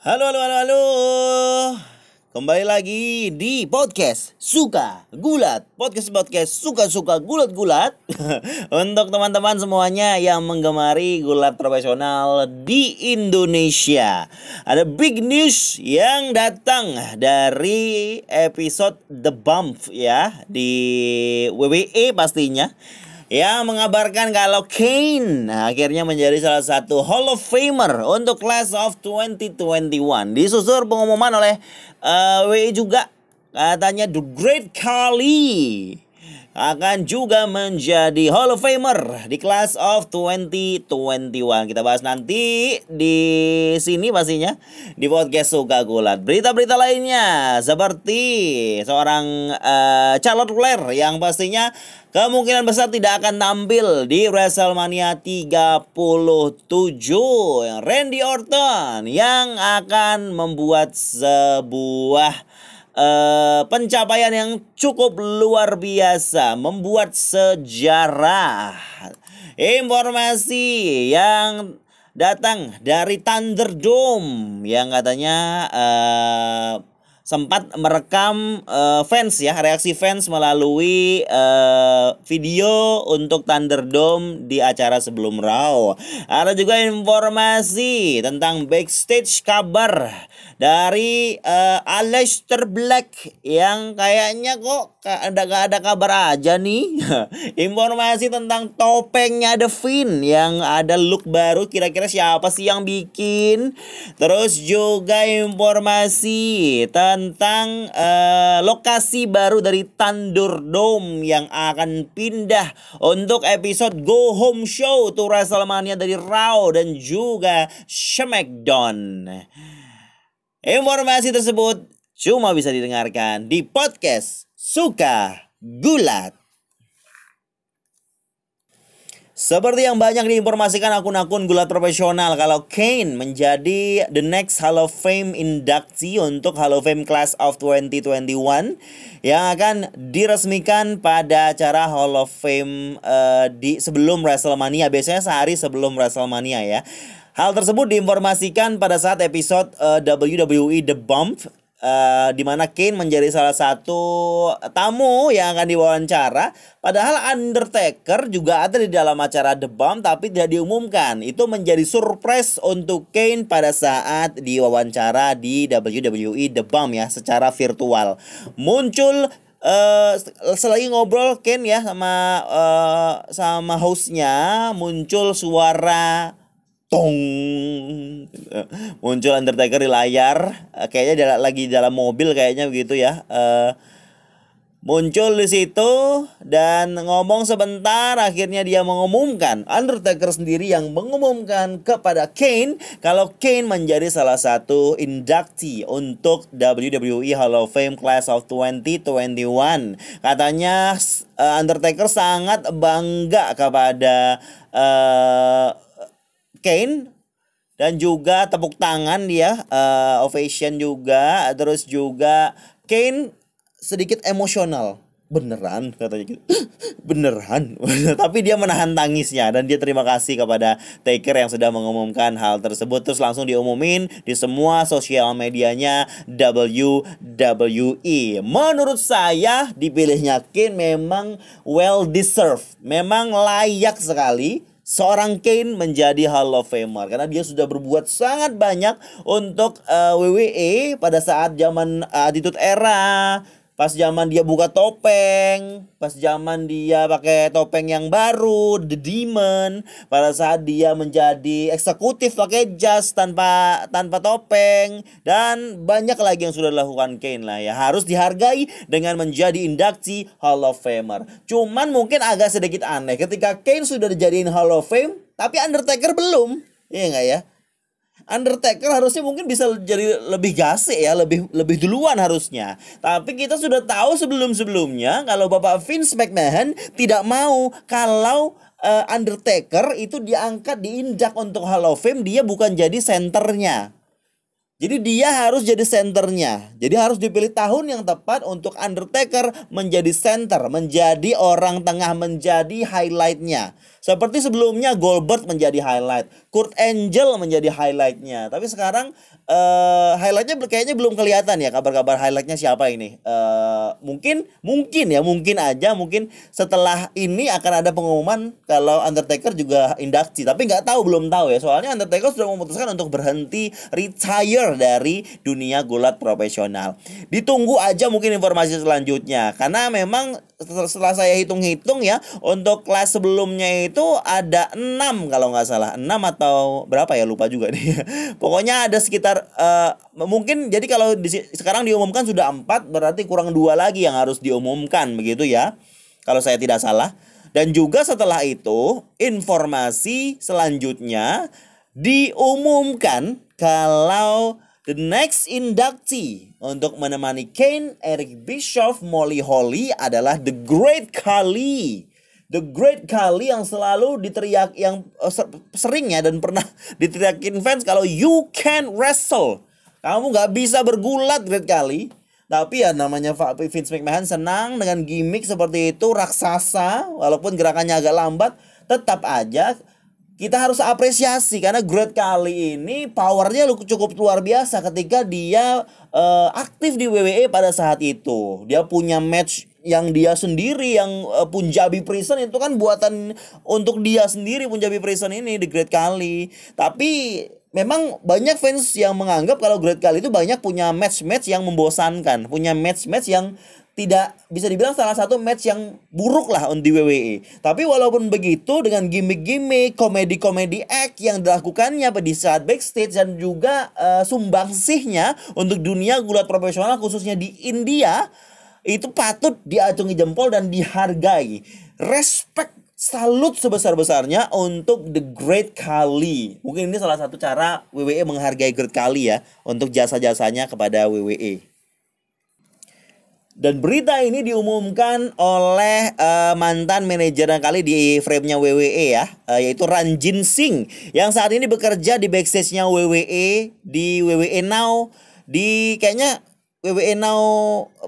Halo, halo, halo, halo. Kembali lagi di podcast Suka Gulat. Podcast podcast suka-suka gulat-gulat. Untuk teman-teman semuanya yang menggemari gulat profesional di Indonesia. Ada big news yang datang dari episode The Bump ya di WWE pastinya yang mengabarkan kalau Kane akhirnya menjadi salah satu Hall of Famer untuk Class of 2021. Disusul pengumuman oleh uh, WI juga katanya The Great Kali akan juga menjadi Hall of Famer di Class of 2021. Kita bahas nanti di sini pastinya di podcast Suka Gulat. Berita-berita lainnya seperti seorang uh, Charlotte Flair yang pastinya kemungkinan besar tidak akan tampil di WrestleMania 37 yang Randy Orton yang akan membuat sebuah uh, pencapaian yang cukup luar biasa, membuat sejarah. Informasi yang datang dari Thunderdome yang katanya uh, sempat merekam uh, fans ya reaksi fans melalui uh, video untuk Thunderdome di acara sebelum Raw. Ada juga informasi tentang backstage kabar dari uh, Aleister Black yang kayaknya kok ada gak ada kabar aja nih. informasi tentang topengnya The Finn yang ada look baru kira-kira siapa sih yang bikin? Terus juga informasi tentang tentang uh, lokasi baru dari Tandur Dome yang akan pindah untuk episode Go Home Show to WrestleMania dari Raw dan juga SmackDown. Informasi tersebut cuma bisa didengarkan di podcast Suka Gulat. Seperti yang banyak diinformasikan akun-akun gulat profesional kalau Kane menjadi the next Hall of Fame inductee untuk Hall of Fame Class of 2021 yang akan diresmikan pada acara Hall of Fame uh, di sebelum WrestleMania biasanya sehari sebelum WrestleMania ya. Hal tersebut diinformasikan pada saat episode uh, eh, WWE The Bump uh, di mana Kane menjadi salah satu tamu yang akan diwawancara. Padahal Undertaker juga ada di dalam acara The Bomb tapi tidak diumumkan. Itu menjadi surprise untuk Kane pada saat diwawancara di WWE The Bomb ya secara virtual. Muncul uh, selagi ngobrol Ken ya sama uh, sama hostnya muncul suara tong. Muncul Undertaker di layar. Eh, kayaknya lagi dalam mobil kayaknya begitu ya. Uh, muncul di situ dan ngomong sebentar akhirnya dia mengumumkan Undertaker sendiri yang mengumumkan kepada Kane kalau Kane menjadi salah satu inductee untuk WWE Hall of Fame Class of 2021 katanya uh, Undertaker sangat bangga kepada uh, Kane dan juga tepuk tangan dia uh, ovation juga terus juga Kane sedikit emosional. Beneran katanya gitu. Beneran. Tapi dia menahan tangisnya dan dia terima kasih kepada Taker yang sudah mengumumkan hal tersebut. Terus langsung diumumin di semua sosial medianya WWE menurut saya dipilihnya Kane memang well deserved. Memang layak sekali seorang Kane menjadi Hall of Famer. Karena dia sudah berbuat sangat banyak untuk uh, eh, WWE pada saat zaman uh, Attitude Era pas zaman dia buka topeng, pas zaman dia pakai topeng yang baru, The Demon, pada saat dia menjadi eksekutif pakai jas tanpa tanpa topeng dan banyak lagi yang sudah dilakukan Kane lah ya. Harus dihargai dengan menjadi induksi Hall of Famer. Cuman mungkin agak sedikit aneh ketika Kane sudah dijadiin Hall of Fame tapi Undertaker belum. Iya enggak ya? Undertaker harusnya mungkin bisa jadi lebih gasik ya, lebih lebih duluan harusnya. Tapi kita sudah tahu sebelum-sebelumnya kalau Bapak Vince McMahon tidak mau kalau uh, Undertaker itu diangkat diinjak untuk Hall of Fame, dia bukan jadi senternya. Jadi dia harus jadi senternya. Jadi harus dipilih tahun yang tepat untuk Undertaker menjadi center, menjadi orang tengah, menjadi highlightnya. Seperti sebelumnya Goldberg menjadi highlight, Kurt Angle menjadi highlightnya. Tapi sekarang uh, highlightnya kayaknya belum kelihatan ya kabar-kabar highlightnya siapa ini. Uh, mungkin mungkin ya mungkin aja mungkin setelah ini akan ada pengumuman kalau Undertaker juga induksi. Tapi nggak tahu belum tahu ya. Soalnya Undertaker sudah memutuskan untuk berhenti retire dari dunia gulat profesional. Ditunggu aja mungkin informasi selanjutnya karena memang setelah saya hitung-hitung ya untuk kelas sebelumnya itu ada 6 kalau nggak salah. 6 atau berapa ya? Lupa juga nih. Pokoknya ada sekitar uh, mungkin jadi kalau di, sekarang diumumkan sudah 4 berarti kurang dua lagi yang harus diumumkan begitu ya. Kalau saya tidak salah. Dan juga setelah itu informasi selanjutnya diumumkan kalau The next inductee untuk menemani Kane, Eric Bischoff, Molly Holly adalah The Great Kali. The Great Kali yang selalu diteriak yang uh, seringnya dan pernah diteriakin fans kalau you can wrestle. Kamu nggak bisa bergulat Great Kali. Tapi ya namanya Vince McMahon senang dengan gimmick seperti itu raksasa walaupun gerakannya agak lambat tetap aja kita harus apresiasi karena Great kali ini powernya cukup luar biasa ketika dia uh, aktif di WWE pada saat itu. Dia punya match yang dia sendiri yang uh, Punjabi Prison itu kan buatan untuk dia sendiri Punjabi Prison ini di Great Kali. Tapi memang banyak fans yang menganggap kalau Great Kali itu banyak punya match-match yang membosankan, punya match-match yang tidak bisa dibilang salah satu match yang buruk lah di WWE. Tapi walaupun begitu dengan gimmick-gimmick, komedi-komedi act yang dilakukannya di saat backstage dan juga uh, sumbangsihnya untuk dunia gulat profesional khususnya di India itu patut diacungi jempol dan dihargai. Respect salut sebesar-besarnya untuk The Great Kali. Mungkin ini salah satu cara WWE menghargai Great Kali ya untuk jasa-jasanya kepada WWE. Dan berita ini diumumkan oleh uh, mantan manajer kali di frame-nya WWE ya, uh, yaitu Ranjin Singh yang saat ini bekerja di backstage-nya WWE di WWE Now di kayaknya WWE Now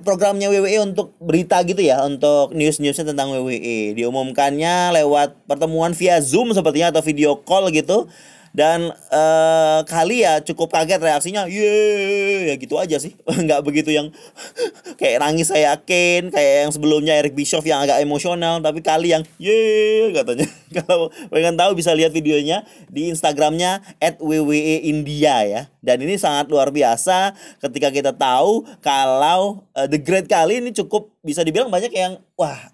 programnya WWE untuk berita gitu ya untuk news-newsnya tentang WWE diumumkannya lewat pertemuan via Zoom sepertinya atau video call gitu dan uh, kali ya cukup kaget reaksinya ye ya gitu aja sih. Nggak begitu yang kayak nangis saya yakin. Kayak yang sebelumnya Eric Bischoff yang agak emosional tapi kali yang ye katanya. Kalau pengen tahu bisa lihat videonya di Instagramnya at WWE India ya. Dan ini sangat luar biasa. Ketika kita tahu kalau uh, The Great kali ini cukup bisa dibilang banyak yang wah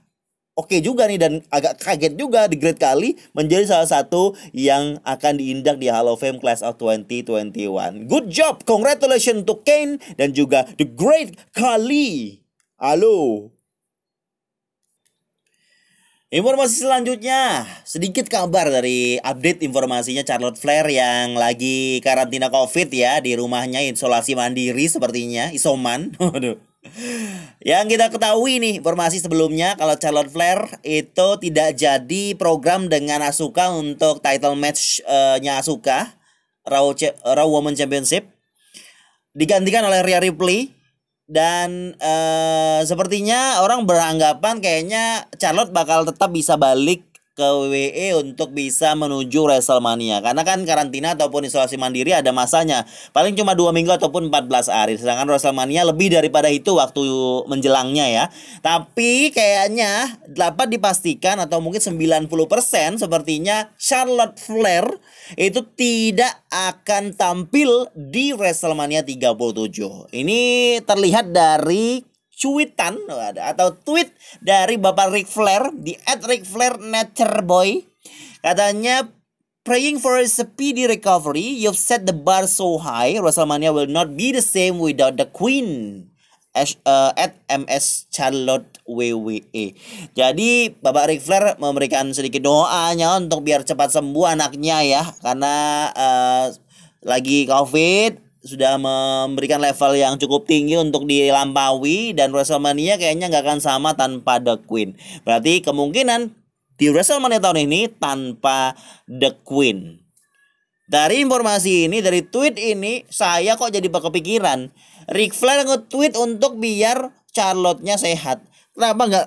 oke okay juga nih dan agak kaget juga di Great Kali menjadi salah satu yang akan diindak di Hall of Fame Class of 2021. Good job, congratulations to Kane dan juga The Great Kali. Halo. Informasi selanjutnya, sedikit kabar dari update informasinya Charlotte Flair yang lagi karantina COVID ya di rumahnya isolasi mandiri sepertinya, isoman. Waduh. Yang kita ketahui nih informasi sebelumnya kalau Charlotte Flair itu tidak jadi program dengan Asuka untuk title match-nya Asuka Raw, Raw Women Championship digantikan oleh Rhea Ripley dan uh, sepertinya orang beranggapan kayaknya Charlotte bakal tetap bisa balik ke WWE untuk bisa menuju WrestleMania. Karena kan karantina ataupun isolasi mandiri ada masanya. Paling cuma dua minggu ataupun 14 hari. Sedangkan WrestleMania lebih daripada itu waktu menjelangnya ya. Tapi kayaknya dapat dipastikan atau mungkin 90% sepertinya Charlotte Flair itu tidak akan tampil di WrestleMania 37 ini terlihat dari cuitan atau tweet dari Bapak Ric Flair di at Ric Flair Nature Boy. Katanya praying for a speedy recovery. You've set the bar so high. WrestleMania will not be the same without the Queen. As, uh, at MS Charlotte WWE. Jadi Bapak Ric Flair memberikan sedikit doanya untuk biar cepat sembuh anaknya ya karena uh, lagi COVID sudah memberikan level yang cukup tinggi untuk dilampaui dan WrestleMania kayaknya nggak akan sama tanpa The Queen. Berarti kemungkinan di WrestleMania tahun ini tanpa The Queen. Dari informasi ini, dari tweet ini, saya kok jadi kepikiran. Ric Flair nge-tweet untuk biar Charlotte-nya sehat. Kenapa nggak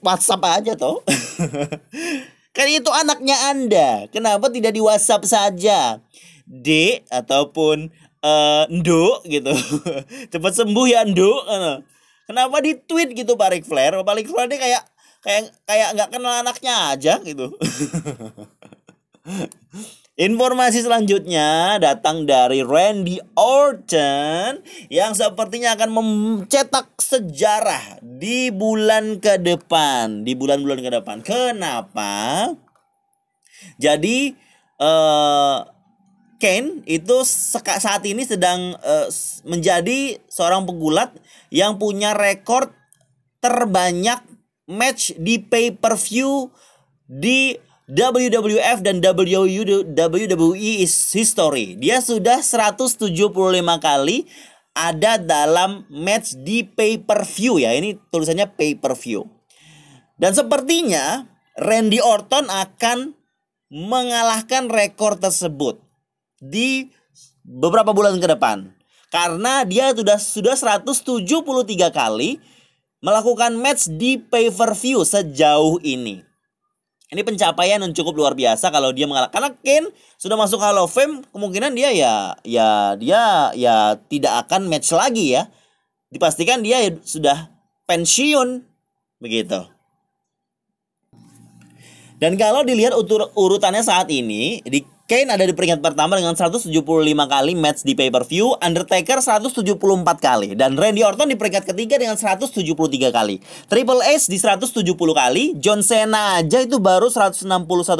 WhatsApp aja toh? Kan itu anaknya Anda. Kenapa tidak di WhatsApp saja? D ataupun uh, gitu. Cepat sembuh ya Ndo. Kenapa di tweet gitu Pak Rick Flair? Pak Rick Flair dia kayak kayak kayak nggak kenal anaknya aja gitu. Informasi selanjutnya datang dari Randy Orton yang sepertinya akan mencetak sejarah di bulan ke depan, di bulan-bulan ke depan. Kenapa? Jadi uh, Kane itu saat ini sedang uh, menjadi seorang pegulat yang punya rekor terbanyak match di pay-per-view di WWF dan WWE is history. Dia sudah 175 kali ada dalam match di pay-per-view ya. Ini tulisannya pay-per-view. Dan sepertinya Randy Orton akan mengalahkan rekor tersebut di beberapa bulan ke depan. Karena dia sudah sudah 173 kali melakukan match di pay-per-view sejauh ini. Ini pencapaian yang cukup luar biasa kalau dia mengalah. Karena Kane sudah masuk Hall of Fame, kemungkinan dia ya ya dia ya tidak akan match lagi ya. Dipastikan dia ya sudah pensiun begitu. Dan kalau dilihat urutannya saat ini di Kane ada di peringkat pertama dengan 175 kali match di pay-per-view, Undertaker 174 kali, dan Randy Orton di peringkat ketiga dengan 173 kali. Triple H di 170 kali, John Cena aja itu baru 161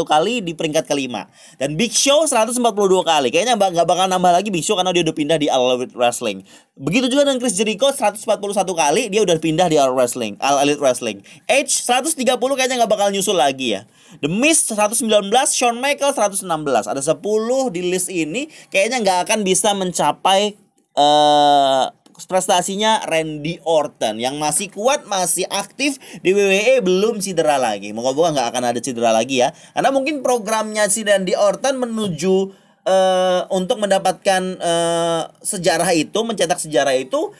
kali di peringkat kelima. Dan Big Show 142 kali. Kayaknya nggak bakal nambah lagi Big Show karena dia udah pindah di All Elite Wrestling. Begitu juga dengan Chris Jericho 141 kali, dia udah pindah di All Wrestling, All Elite Wrestling. Edge 130 kayaknya nggak bakal nyusul lagi ya. The Miz 119, Shawn Michaels 116 ada 10 di list ini kayaknya nggak akan bisa mencapai uh, prestasinya Randy Orton yang masih kuat, masih aktif di WWE belum cedera lagi. Moga-moga nggak akan ada cedera lagi ya. Karena mungkin programnya si Randy Orton menuju uh, untuk mendapatkan uh, sejarah itu, mencetak sejarah itu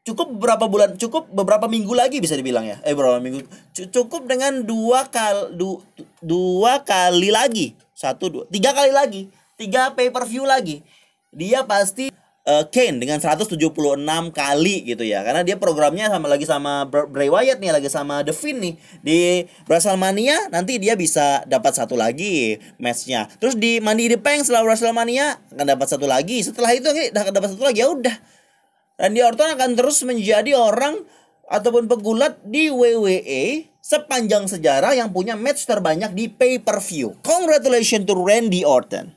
cukup beberapa bulan cukup beberapa minggu lagi bisa dibilang ya eh beberapa minggu cukup dengan dua kali du, dua kali lagi satu dua tiga kali lagi. Tiga pay per view lagi. Dia pasti uh, Kane dengan 176 kali gitu ya. Karena dia programnya sama lagi sama Bray Wyatt nih lagi sama The Finn nih. Di WrestleMania nanti dia bisa dapat satu lagi matchnya. Terus di in the Bank setelah WrestleMania akan dapat satu lagi. Setelah itu akan dapat satu lagi ya udah. Randy Orton akan terus menjadi orang ataupun pegulat di WWE sepanjang sejarah yang punya match terbanyak di pay-per-view. Congratulations to Randy Orton.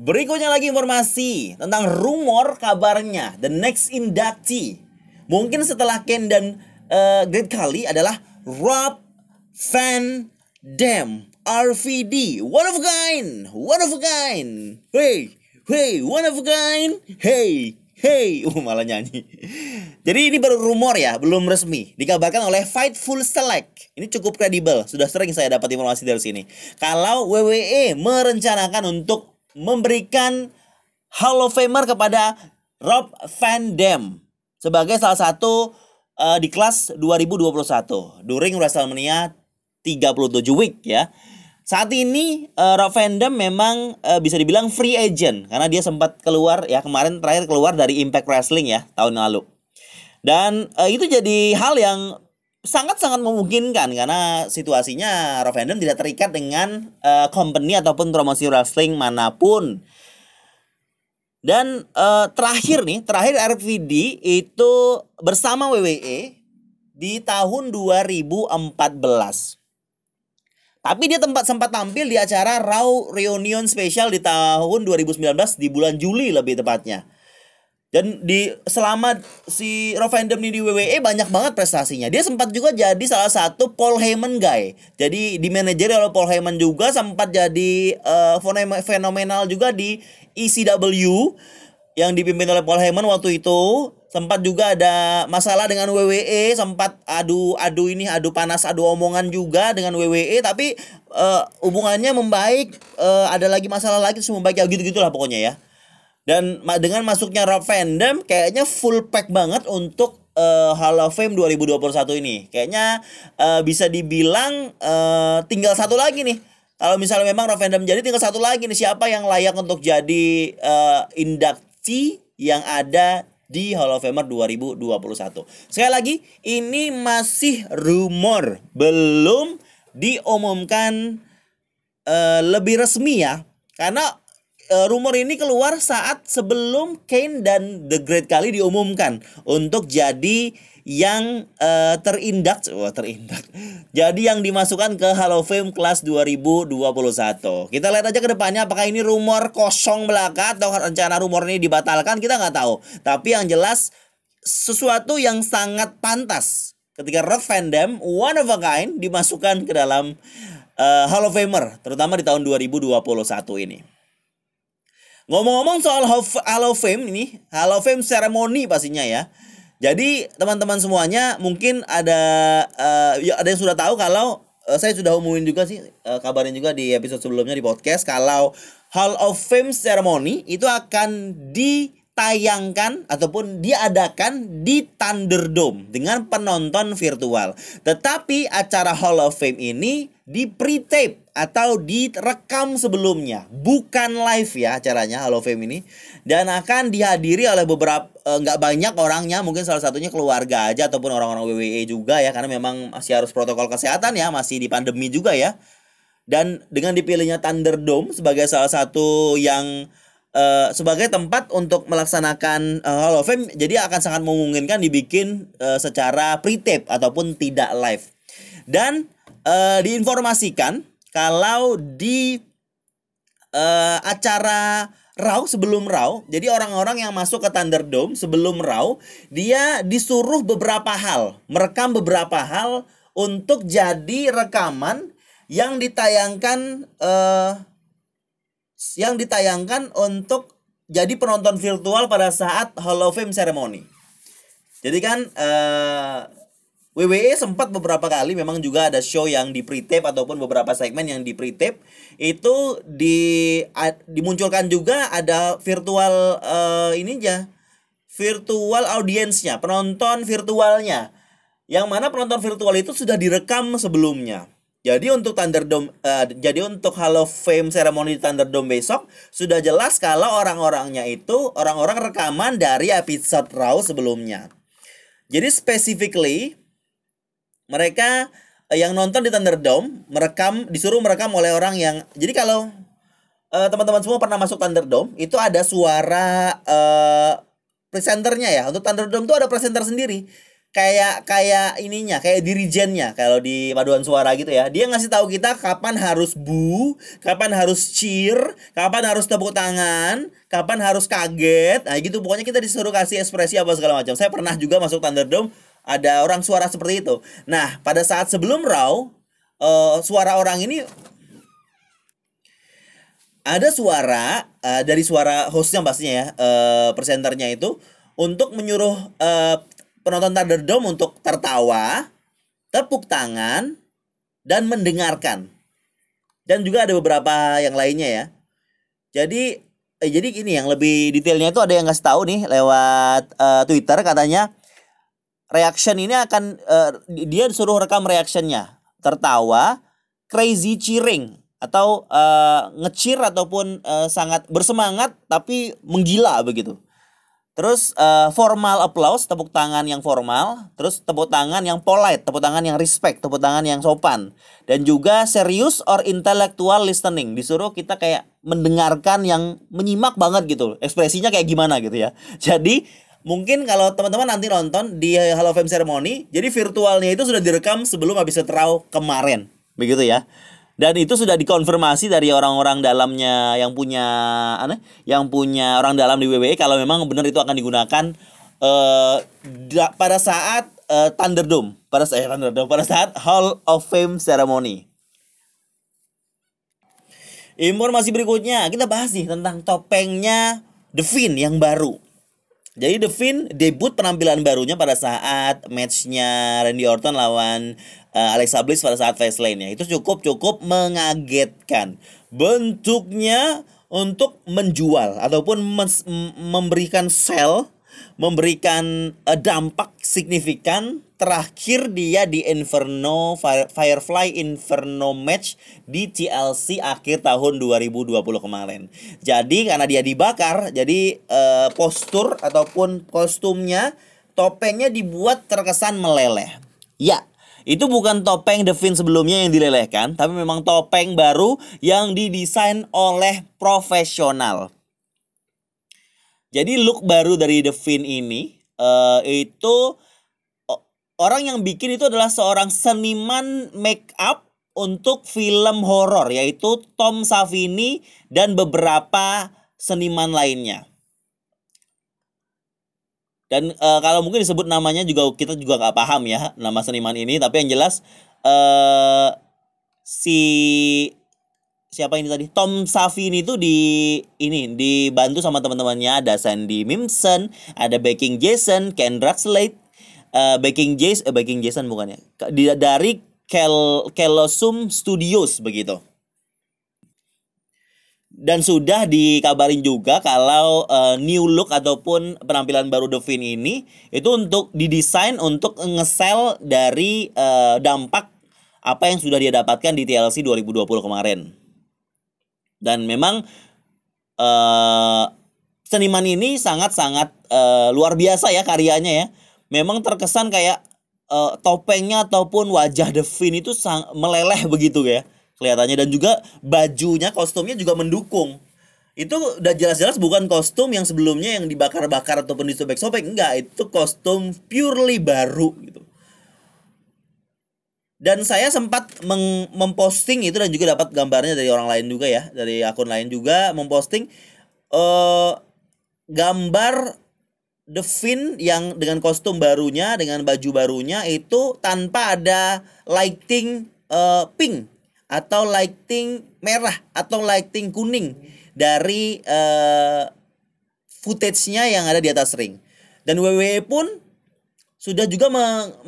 Berikutnya lagi informasi tentang rumor kabarnya The Next Inductee. Mungkin setelah Ken dan uh, Great Kali adalah Rob Van Dam RVD. One of a kind. One of a kind. Hey, hey, one of a kind. Hey, Hey, uh, malah nyanyi. Jadi ini baru rumor ya, belum resmi. Dikabarkan oleh Fightful Select. Ini cukup kredibel, sudah sering saya dapat informasi dari sini. Kalau WWE merencanakan untuk memberikan Hall of Famer kepada Rob Van Dam sebagai salah satu uh, di kelas 2021 during WrestleMania 37 week ya. Saat ini uh, Rob Van Dam memang uh, bisa dibilang free agent karena dia sempat keluar ya kemarin terakhir keluar dari Impact Wrestling ya tahun lalu. Dan uh, itu jadi hal yang sangat-sangat memungkinkan karena situasinya Rob Van Dam tidak terikat dengan uh, company ataupun promosi wrestling mana pun. Dan uh, terakhir nih, terakhir RVD itu bersama WWE di tahun 2014. Tapi dia tempat sempat tampil di acara Raw Reunion Special di tahun 2019 di bulan Juli lebih tepatnya. Dan di selama si Rob Van Dam ini di WWE banyak banget prestasinya. Dia sempat juga jadi salah satu Paul Heyman guy. Jadi di manajer oleh Paul Heyman juga sempat jadi uh, fenomenal juga di ECW yang dipimpin oleh Paul Heyman waktu itu sempat juga ada masalah dengan WWE sempat adu adu ini adu panas adu omongan juga dengan WWE tapi uh, hubungannya membaik uh, ada lagi masalah lagi terus membaik ya gitu gitulah pokoknya ya dan dengan masuknya Rob Van Dam kayaknya full pack banget untuk uh, Hall of Fame 2021 ini. Kayaknya uh, bisa dibilang uh, tinggal satu lagi nih. Kalau misalnya memang referendum jadi tinggal satu lagi nih siapa yang layak untuk jadi uh, induksi yang ada di Hall of Famer 2021. Sekali lagi, ini masih rumor, belum diumumkan uh, lebih resmi ya. Karena uh, rumor ini keluar saat sebelum Kane dan The Great kali diumumkan untuk jadi yang uh, terindak, wah terindak. Jadi yang dimasukkan ke Hall of Fame kelas 2021. Kita lihat aja ke depannya apakah ini rumor kosong belaka atau rencana rumor ini dibatalkan kita nggak tahu. Tapi yang jelas sesuatu yang sangat pantas ketika Rod Van Dam one of a kind dimasukkan ke dalam uh, Hall of Famer terutama di tahun 2021 ini. Ngomong-ngomong soal Hall of Fame ini, Hall of Fame ceremony pastinya ya. Jadi teman-teman semuanya mungkin ada uh, ya ada yang sudah tahu kalau uh, saya sudah umumin juga sih uh, kabarin juga di episode sebelumnya di podcast kalau Hall of Fame ceremony itu akan di ditayangkan ataupun diadakan di Thunderdome dengan penonton virtual. Tetapi acara Hall of Fame ini di pre-tape atau direkam sebelumnya, bukan live ya acaranya Hall of Fame ini. Dan akan dihadiri oleh beberapa eh, nggak banyak orangnya, mungkin salah satunya keluarga aja ataupun orang-orang WWE juga ya. Karena memang masih harus protokol kesehatan ya, masih di pandemi juga ya. Dan dengan dipilihnya Thunderdome sebagai salah satu yang uh, sebagai tempat untuk melaksanakan uh, Hall of Fame jadi akan sangat memungkinkan dibikin secara pre-tape ataupun tidak live. Dan diinformasikan kalau di uh, acara Raw sebelum Raw, jadi orang-orang yang masuk ke Thunderdome sebelum Raw, dia disuruh beberapa hal, merekam beberapa hal untuk jadi rekaman yang ditayangkan uh, yang ditayangkan untuk jadi penonton virtual pada saat Hall of Fame ceremony. Jadi kan eh, WWE sempat beberapa kali memang juga ada show yang di pre-tape ataupun beberapa segmen yang di pre-tape. Itu di dimunculkan juga ada virtual uh, ini aja virtual audiensnya penonton virtualnya. Yang mana penonton virtual itu sudah direkam sebelumnya. Jadi untuk Thunderdome uh, jadi untuk Hall of Fame ceremony Thunderdome besok sudah jelas kalau orang-orangnya itu orang-orang rekaman dari episode Raw sebelumnya. Jadi specifically mereka uh, yang nonton di Thunderdome merekam disuruh merekam oleh orang yang jadi kalau uh, teman-teman semua pernah masuk Thunderdome itu ada suara uh, presenternya ya. Untuk Thunderdome itu ada presenter sendiri. Kayak kayak ininya kayak dirijennya kalau di paduan suara gitu ya. Dia ngasih tahu kita kapan harus bu kapan harus cheer kapan harus tepuk tangan kapan harus kaget. Nah gitu. Pokoknya kita disuruh kasih ekspresi apa segala macam. Saya pernah juga masuk Thunderdome ada orang suara seperti itu nah pada saat sebelum raw uh, suara orang ini ada suara uh, dari suara hostnya pastinya ya uh, presenternya itu untuk menyuruh uh, penonton Thunderdome untuk tertawa, tepuk tangan, dan mendengarkan. Dan juga ada beberapa yang lainnya ya. Jadi eh, jadi ini yang lebih detailnya itu ada yang ngasih tahu nih lewat uh, Twitter katanya reaction ini akan uh, dia disuruh rekam reactionnya tertawa, crazy cheering atau uh, ngecir ataupun uh, sangat bersemangat tapi menggila begitu. Terus uh, formal applause, tepuk tangan yang formal, terus tepuk tangan yang polite, tepuk tangan yang respect, tepuk tangan yang sopan. Dan juga serius or intellectual listening. Disuruh kita kayak mendengarkan yang menyimak banget gitu. Ekspresinya kayak gimana gitu ya. Jadi mungkin kalau teman-teman nanti nonton di Hall of Fame Ceremony, jadi virtualnya itu sudah direkam sebelum habis setrau kemarin. Begitu ya. Dan itu sudah dikonfirmasi dari orang-orang dalamnya yang punya aneh yang punya orang dalam di WWE kalau memang benar itu akan digunakan uh, da, pada saat uh, Thunderdome. Pada saat eh, Thunderdome. Pada saat Hall of Fame ceremony. Informasi berikutnya kita bahas nih tentang topengnya The Finn yang baru jadi The Finn debut penampilan barunya pada saat matchnya Randy Orton lawan uh, Alexa Bliss pada saat Fastlane ya. Itu cukup cukup mengagetkan. Bentuknya untuk menjual ataupun memberikan sell memberikan uh, dampak signifikan terakhir dia di Inferno Fire, Firefly Inferno match di TLC akhir tahun 2020 kemarin. Jadi karena dia dibakar, jadi uh, postur ataupun kostumnya topengnya dibuat terkesan meleleh. Ya, itu bukan topeng The Fin sebelumnya yang dilelehkan, tapi memang topeng baru yang didesain oleh profesional. Jadi look baru dari The Fin ini uh, itu orang yang bikin itu adalah seorang seniman make up untuk film horor yaitu Tom Savini dan beberapa seniman lainnya. Dan uh, kalau mungkin disebut namanya juga kita juga nggak paham ya nama seniman ini, tapi yang jelas uh, si siapa ini tadi Tom Savini itu di ini dibantu sama teman-temannya ada Sandy Mimson, ada Baking Jason, Ken Draxlate, uh, Baking Jason, uh, Baking Jason bukan ya? Dari Kel Kelosum Studios begitu. Dan sudah dikabarin juga kalau uh, new look ataupun penampilan baru Devin ini itu untuk didesain untuk ngesel dari uh, dampak apa yang sudah dia dapatkan di TLC 2020 kemarin. Dan memang uh, seniman ini sangat-sangat uh, luar biasa ya karyanya ya. Memang terkesan kayak uh, topengnya ataupun wajah Devin itu sang meleleh begitu ya kelihatannya. Dan juga bajunya kostumnya juga mendukung. Itu udah jelas-jelas bukan kostum yang sebelumnya yang dibakar-bakar ataupun disobek-sobek. Enggak itu kostum purely baru gitu dan saya sempat memposting itu dan juga dapat gambarnya dari orang lain juga ya dari akun lain juga memposting uh, gambar The Fin yang dengan kostum barunya dengan baju barunya itu tanpa ada lighting uh, pink atau lighting merah atau lighting kuning dari uh, footage-nya yang ada di atas ring. Dan WWE pun sudah juga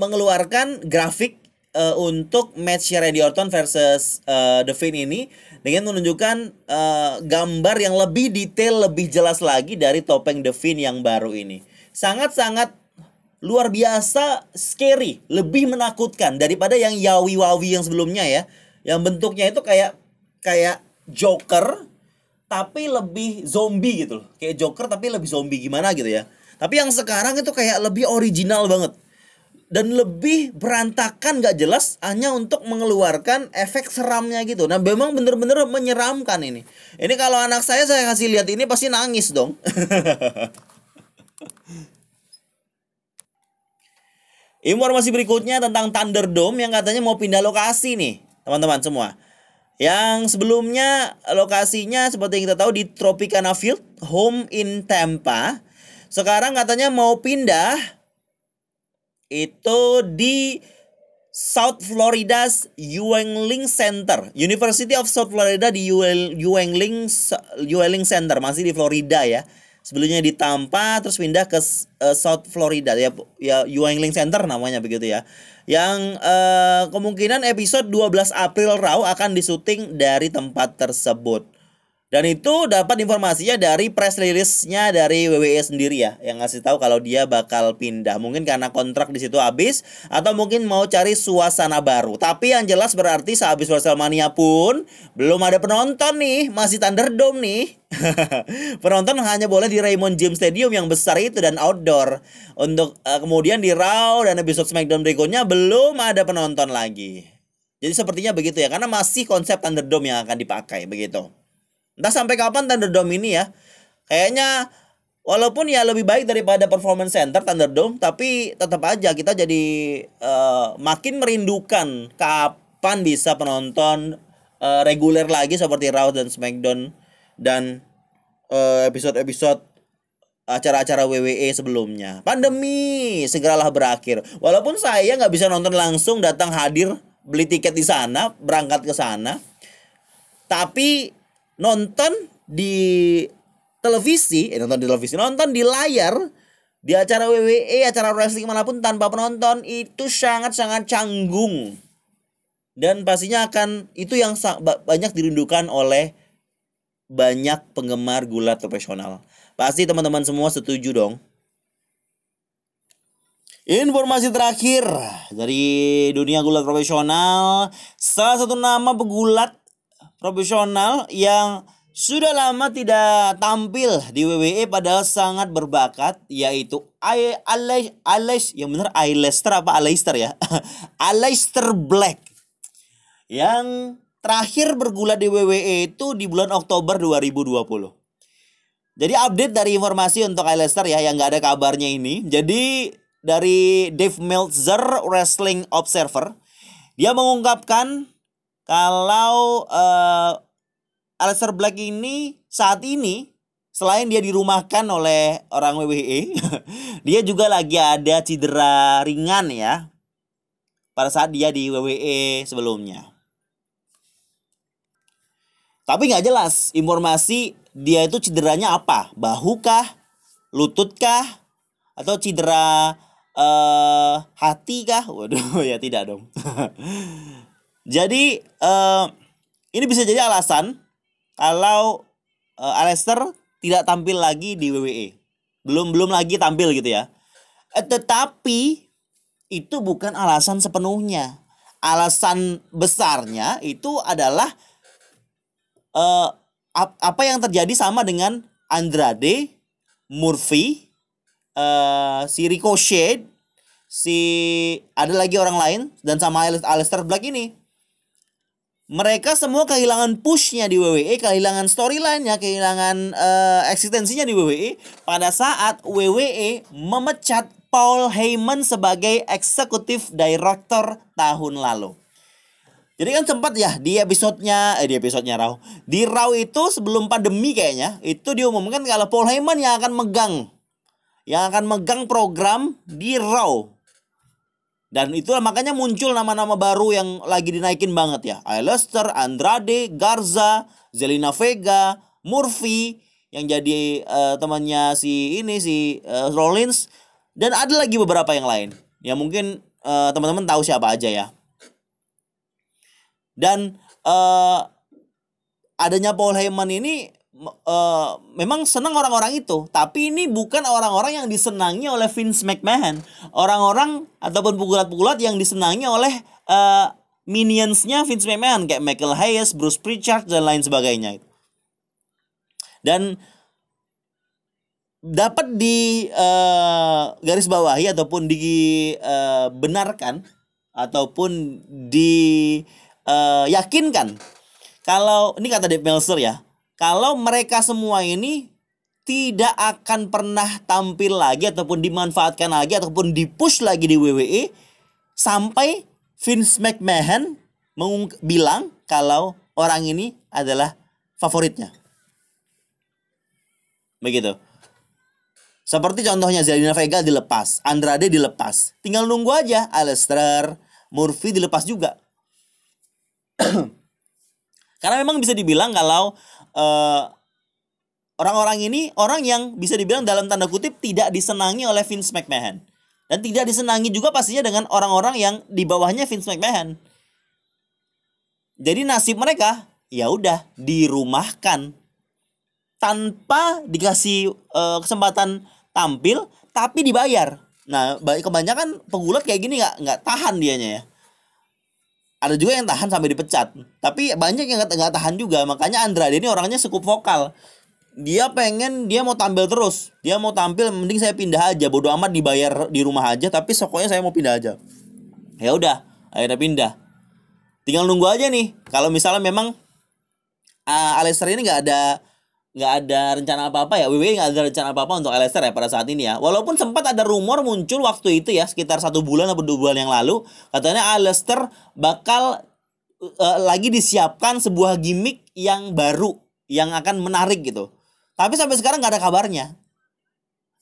mengeluarkan grafik uh, untuk match Randy Orton versus uh, The Fiend ini dengan menunjukkan uh, gambar yang lebih detail, lebih jelas lagi dari topeng The Fiend yang baru ini. Sangat-sangat luar biasa scary, lebih menakutkan daripada yang Yawi Wawi yang sebelumnya ya. Yang bentuknya itu kayak kayak Joker tapi lebih zombie gitu loh. Kayak Joker tapi lebih zombie gimana gitu ya. Tapi yang sekarang itu kayak lebih original banget dan lebih berantakan gak jelas hanya untuk mengeluarkan efek seramnya gitu. Nah, memang bener-bener menyeramkan ini. Ini kalau anak saya saya kasih lihat ini pasti nangis dong. Informasi berikutnya tentang Thunderdome yang katanya mau pindah lokasi nih, teman-teman semua. Yang sebelumnya lokasinya seperti yang kita tahu di Tropicana Field, home in Tampa. Sekarang katanya mau pindah itu di South Florida's Yuengling Center, University of South Florida di Yuengling Yuengling Center masih di Florida ya. Sebelumnya di Tampa terus pindah ke uh, South Florida ya ya Yuengling Center namanya begitu ya. Yang uh, kemungkinan episode 12 April Raw akan disuting dari tempat tersebut. Dan itu dapat informasinya dari press release-nya dari WWE sendiri ya, yang ngasih tahu kalau dia bakal pindah. Mungkin karena kontrak di situ habis atau mungkin mau cari suasana baru. Tapi yang jelas berarti sehabis WrestleMania pun belum ada penonton nih, masih Thunderdome nih. penonton hanya boleh di Raymond James Stadium yang besar itu dan outdoor. Untuk uh, kemudian di Raw dan episode SmackDown berikutnya belum ada penonton lagi. Jadi sepertinya begitu ya, karena masih konsep Thunderdome yang akan dipakai begitu. Entah sampai kapan Thunderdome ini ya. Kayaknya walaupun ya lebih baik daripada Performance Center Thunderdome, tapi tetap aja kita jadi uh, makin merindukan kapan bisa penonton uh, reguler lagi seperti Raw dan SmackDown dan uh, episode-episode acara-acara WWE sebelumnya. Pandemi segeralah berakhir. Walaupun saya nggak bisa nonton langsung, datang hadir, beli tiket di sana, berangkat ke sana. Tapi nonton di televisi, eh, nonton di televisi, nonton di layar di acara WWE, acara wrestling mana pun tanpa penonton itu sangat-sangat canggung. Dan pastinya akan itu yang banyak dirindukan oleh banyak penggemar gulat profesional. Pasti teman-teman semua setuju dong. Informasi terakhir dari dunia gulat profesional, salah satu nama pegulat profesional yang sudah lama tidak tampil di WWE padahal sangat berbakat yaitu Alex Alex yang benar Aleister apa Aleister ya Aleister Black yang terakhir bergulat di WWE itu di bulan Oktober 2020. Jadi update dari informasi untuk Aleister ya yang nggak ada kabarnya ini. Jadi dari Dave Meltzer Wrestling Observer. Dia mengungkapkan kalau uh, Aleister Black ini saat ini selain dia dirumahkan oleh orang WWE, dia juga lagi ada cedera ringan ya pada saat dia di WWE sebelumnya. Tapi nggak jelas informasi dia itu cederanya apa, bahu kah, lutut kah, atau cedera uh, hati kah? Waduh, ya tidak dong. jadi uh, ini bisa jadi alasan kalau uh, Alester tidak tampil lagi di WWE. Belum belum lagi tampil gitu ya. Uh, tetapi itu bukan alasan sepenuhnya. Alasan besarnya itu adalah uh, ap apa yang terjadi sama dengan Andrade, Murphy, uh, si Ricochet, si ada lagi orang lain dan sama Aleister Black ini. Mereka semua kehilangan pushnya di WWE, kehilangan storyline-nya, kehilangan uh, eksistensinya di WWE pada saat WWE memecat Paul Heyman sebagai eksekutif director tahun lalu. Jadi kan sempat ya di episodenya, eh di episodenya Raw. Di Raw itu sebelum pandemi kayaknya, itu diumumkan kalau Paul Heyman yang akan megang yang akan megang program di Raw. Dan itulah makanya muncul nama-nama baru yang lagi dinaikin banget ya. Aleister, Andrade, Garza, Zelina Vega, Murphy yang jadi uh, temannya si ini si uh, Rollins dan ada lagi beberapa yang lain. Ya mungkin uh, teman-teman tahu siapa aja ya. Dan uh, adanya Paul Heyman ini uh, memang senang orang-orang itu, tapi ini bukan orang-orang yang disenangi oleh Vince McMahon. Orang-orang ataupun pukulat-pukulat yang disenangi oleh uh, minionsnya Vince McMahon kayak Michael Hayes, Bruce Pritchard dan lain sebagainya. Dan dapat di uh, garis bawahi ataupun dibenarkan uh, ataupun diyakinkan uh, kalau ini kata Dave Meltzer ya kalau mereka semua ini tidak akan pernah tampil lagi ataupun dimanfaatkan lagi ataupun dipush lagi di WWE sampai Vince McMahon bilang kalau orang ini adalah favoritnya. Begitu. Seperti contohnya Zelina Vega dilepas, Andrade dilepas. Tinggal nunggu aja Aleister, Murphy dilepas juga. Karena memang bisa dibilang kalau eh, orang-orang ini orang yang bisa dibilang dalam tanda kutip tidak disenangi oleh Vince McMahon dan tidak disenangi juga pastinya dengan orang-orang yang di bawahnya Vince McMahon. Jadi nasib mereka ya udah dirumahkan tanpa dikasih uh, kesempatan tampil tapi dibayar. Nah, kebanyakan pegulat kayak gini nggak nggak tahan dianya ya ada juga yang tahan sampai dipecat. Tapi banyak yang nggak tahan juga. Makanya Andrade ini orangnya cukup vokal. Dia pengen dia mau tampil terus. Dia mau tampil mending saya pindah aja. Bodoh amat dibayar di rumah aja tapi pokoknya saya mau pindah aja. Ya udah akhirnya pindah. Tinggal nunggu aja nih. Kalau misalnya memang uh, Alistair ini nggak ada nggak ada rencana apa-apa ya. WWE nggak ada rencana apa-apa untuk Leicester ya pada saat ini ya. Walaupun sempat ada rumor muncul waktu itu ya sekitar satu bulan atau dua bulan yang lalu katanya Leicester bakal uh, lagi disiapkan sebuah gimmick yang baru yang akan menarik gitu. Tapi sampai sekarang nggak ada kabarnya.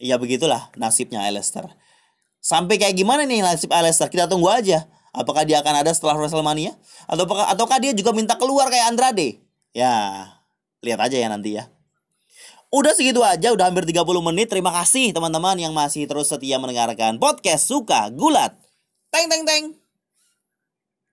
Ya begitulah nasibnya Leicester sampai kayak gimana nih nasib Leicester kita tunggu aja. Apakah dia akan ada setelah Wrestlemania? Atau ataukah dia juga minta keluar kayak Andrade? Ya lihat aja ya nanti ya Udah segitu aja, udah hampir 30 menit. Terima kasih teman-teman yang masih terus setia mendengarkan podcast Suka Gulat. Teng teng teng.